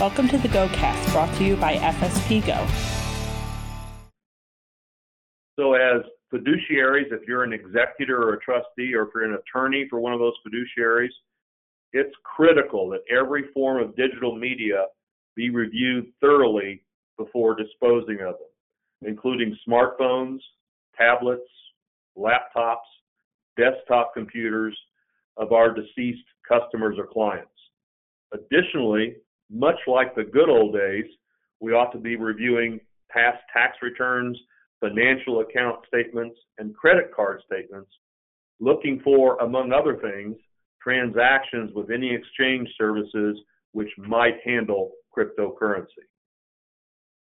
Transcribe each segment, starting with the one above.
Welcome to the GoCast, brought to you by FSP Go. So, as fiduciaries, if you're an executor or a trustee, or if you're an attorney for one of those fiduciaries, it's critical that every form of digital media be reviewed thoroughly before disposing of them, including smartphones, tablets, laptops, desktop computers of our deceased customers or clients. Additionally, much like the good old days, we ought to be reviewing past tax returns, financial account statements, and credit card statements, looking for, among other things, transactions with any exchange services which might handle cryptocurrency.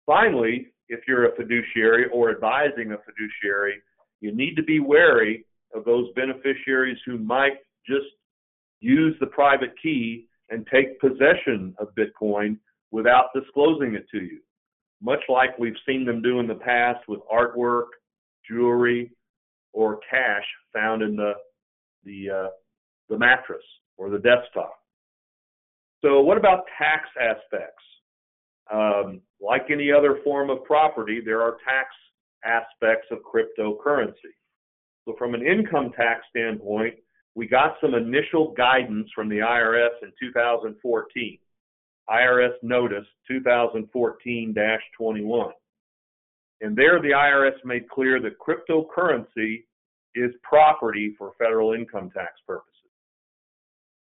Finally, if you're a fiduciary or advising a fiduciary, you need to be wary of those beneficiaries who might just use the private key and take possession of Bitcoin without disclosing it to you, much like we've seen them do in the past with artwork, jewelry, or cash found in the the uh, the mattress or the desktop. So, what about tax aspects? Um, like any other form of property, there are tax aspects of cryptocurrency. So, from an income tax standpoint, we got some initial guidance from the IRS in 2014. IRS Notice 2014 21. And there, the IRS made clear that cryptocurrency is property for federal income tax purposes.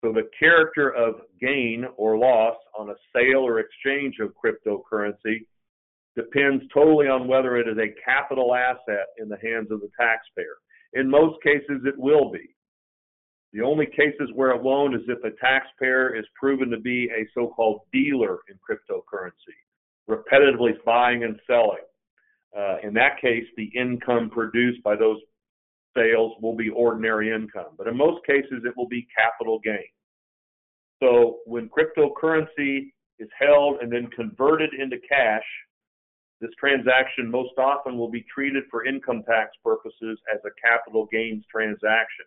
So the character of gain or loss on a sale or exchange of cryptocurrency depends totally on whether it is a capital asset in the hands of the taxpayer. In most cases, it will be. The only cases where it won't is if a taxpayer is proven to be a so called dealer in cryptocurrency, repetitively buying and selling. Uh, in that case, the income produced by those sales will be ordinary income, but in most cases, it will be capital gain. So when cryptocurrency is held and then converted into cash, this transaction most often will be treated for income tax purposes as a capital gains transaction.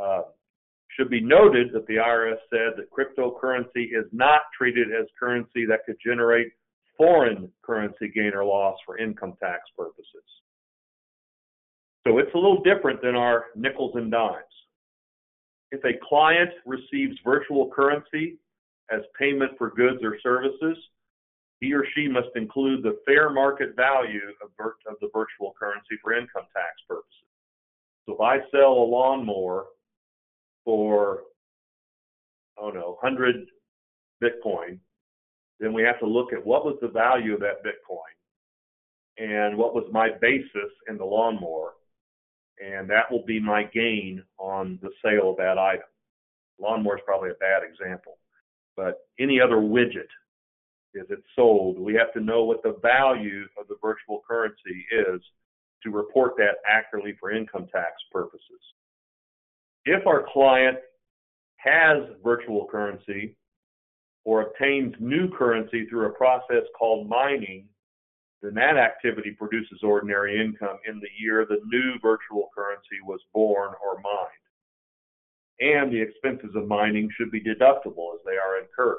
Uh, should be noted that the IRS said that cryptocurrency is not treated as currency that could generate foreign currency gain or loss for income tax purposes. So it's a little different than our nickels and dimes. If a client receives virtual currency as payment for goods or services, he or she must include the fair market value of, of the virtual currency for income tax purposes. So if I sell a lawnmower for, oh no, 100 Bitcoin, then we have to look at what was the value of that Bitcoin and what was my basis in the lawnmower and that will be my gain on the sale of that item. Lawnmower is probably a bad example, but any other widget, if it's sold, we have to know what the value of the virtual currency is to report that accurately for income tax purposes. If our client has virtual currency or obtains new currency through a process called mining, then that activity produces ordinary income in the year the new virtual currency was born or mined. And the expenses of mining should be deductible as they are incurred.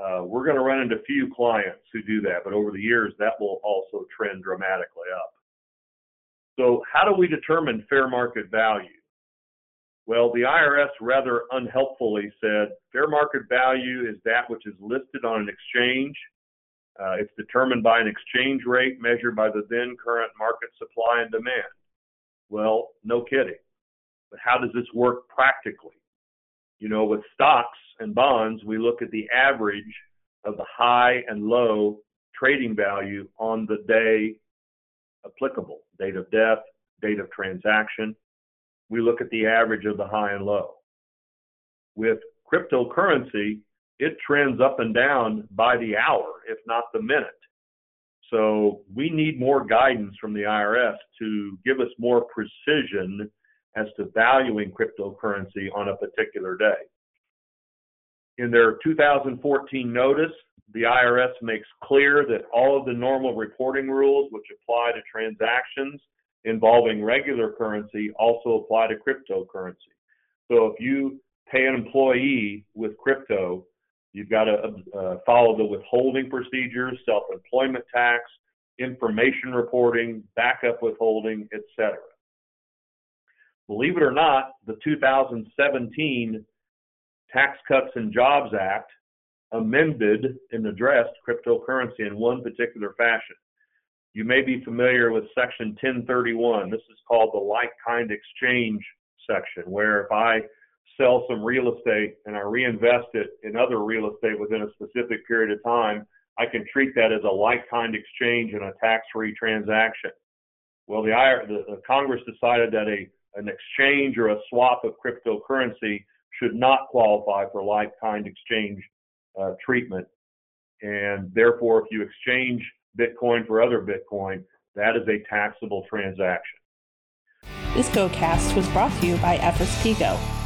Uh, we're going to run into few clients who do that, but over the years that will also trend dramatically up. So, how do we determine fair market value? Well, the IRS rather unhelpfully said fair market value is that which is listed on an exchange uh, it's determined by an exchange rate measured by the then current market supply and demand. Well, no kidding. But how does this work practically? You know, with stocks and bonds, we look at the average of the high and low trading value on the day applicable date of death, date of transaction. We look at the average of the high and low. With cryptocurrency, it trends up and down by the hour, if not the minute. So we need more guidance from the IRS to give us more precision as to valuing cryptocurrency on a particular day. In their 2014 notice, the IRS makes clear that all of the normal reporting rules which apply to transactions involving regular currency also apply to cryptocurrency. So if you pay an employee with crypto, You've got to uh, follow the withholding procedures, self-employment tax, information reporting, backup withholding, etc. Believe it or not, the 2017 Tax Cuts and Jobs Act amended and addressed cryptocurrency in one particular fashion. You may be familiar with Section 1031. This is called the like kind exchange section, where if I sell some real estate and I reinvest it in other real estate within a specific period of time, I can treat that as a like kind exchange and a tax free transaction. Well, the, the, the Congress decided that a an exchange or a swap of cryptocurrency should not qualify for like kind exchange uh, treatment. And therefore, if you exchange Bitcoin for other Bitcoin, that is a taxable transaction. This GoCast was brought to you by FSPGO.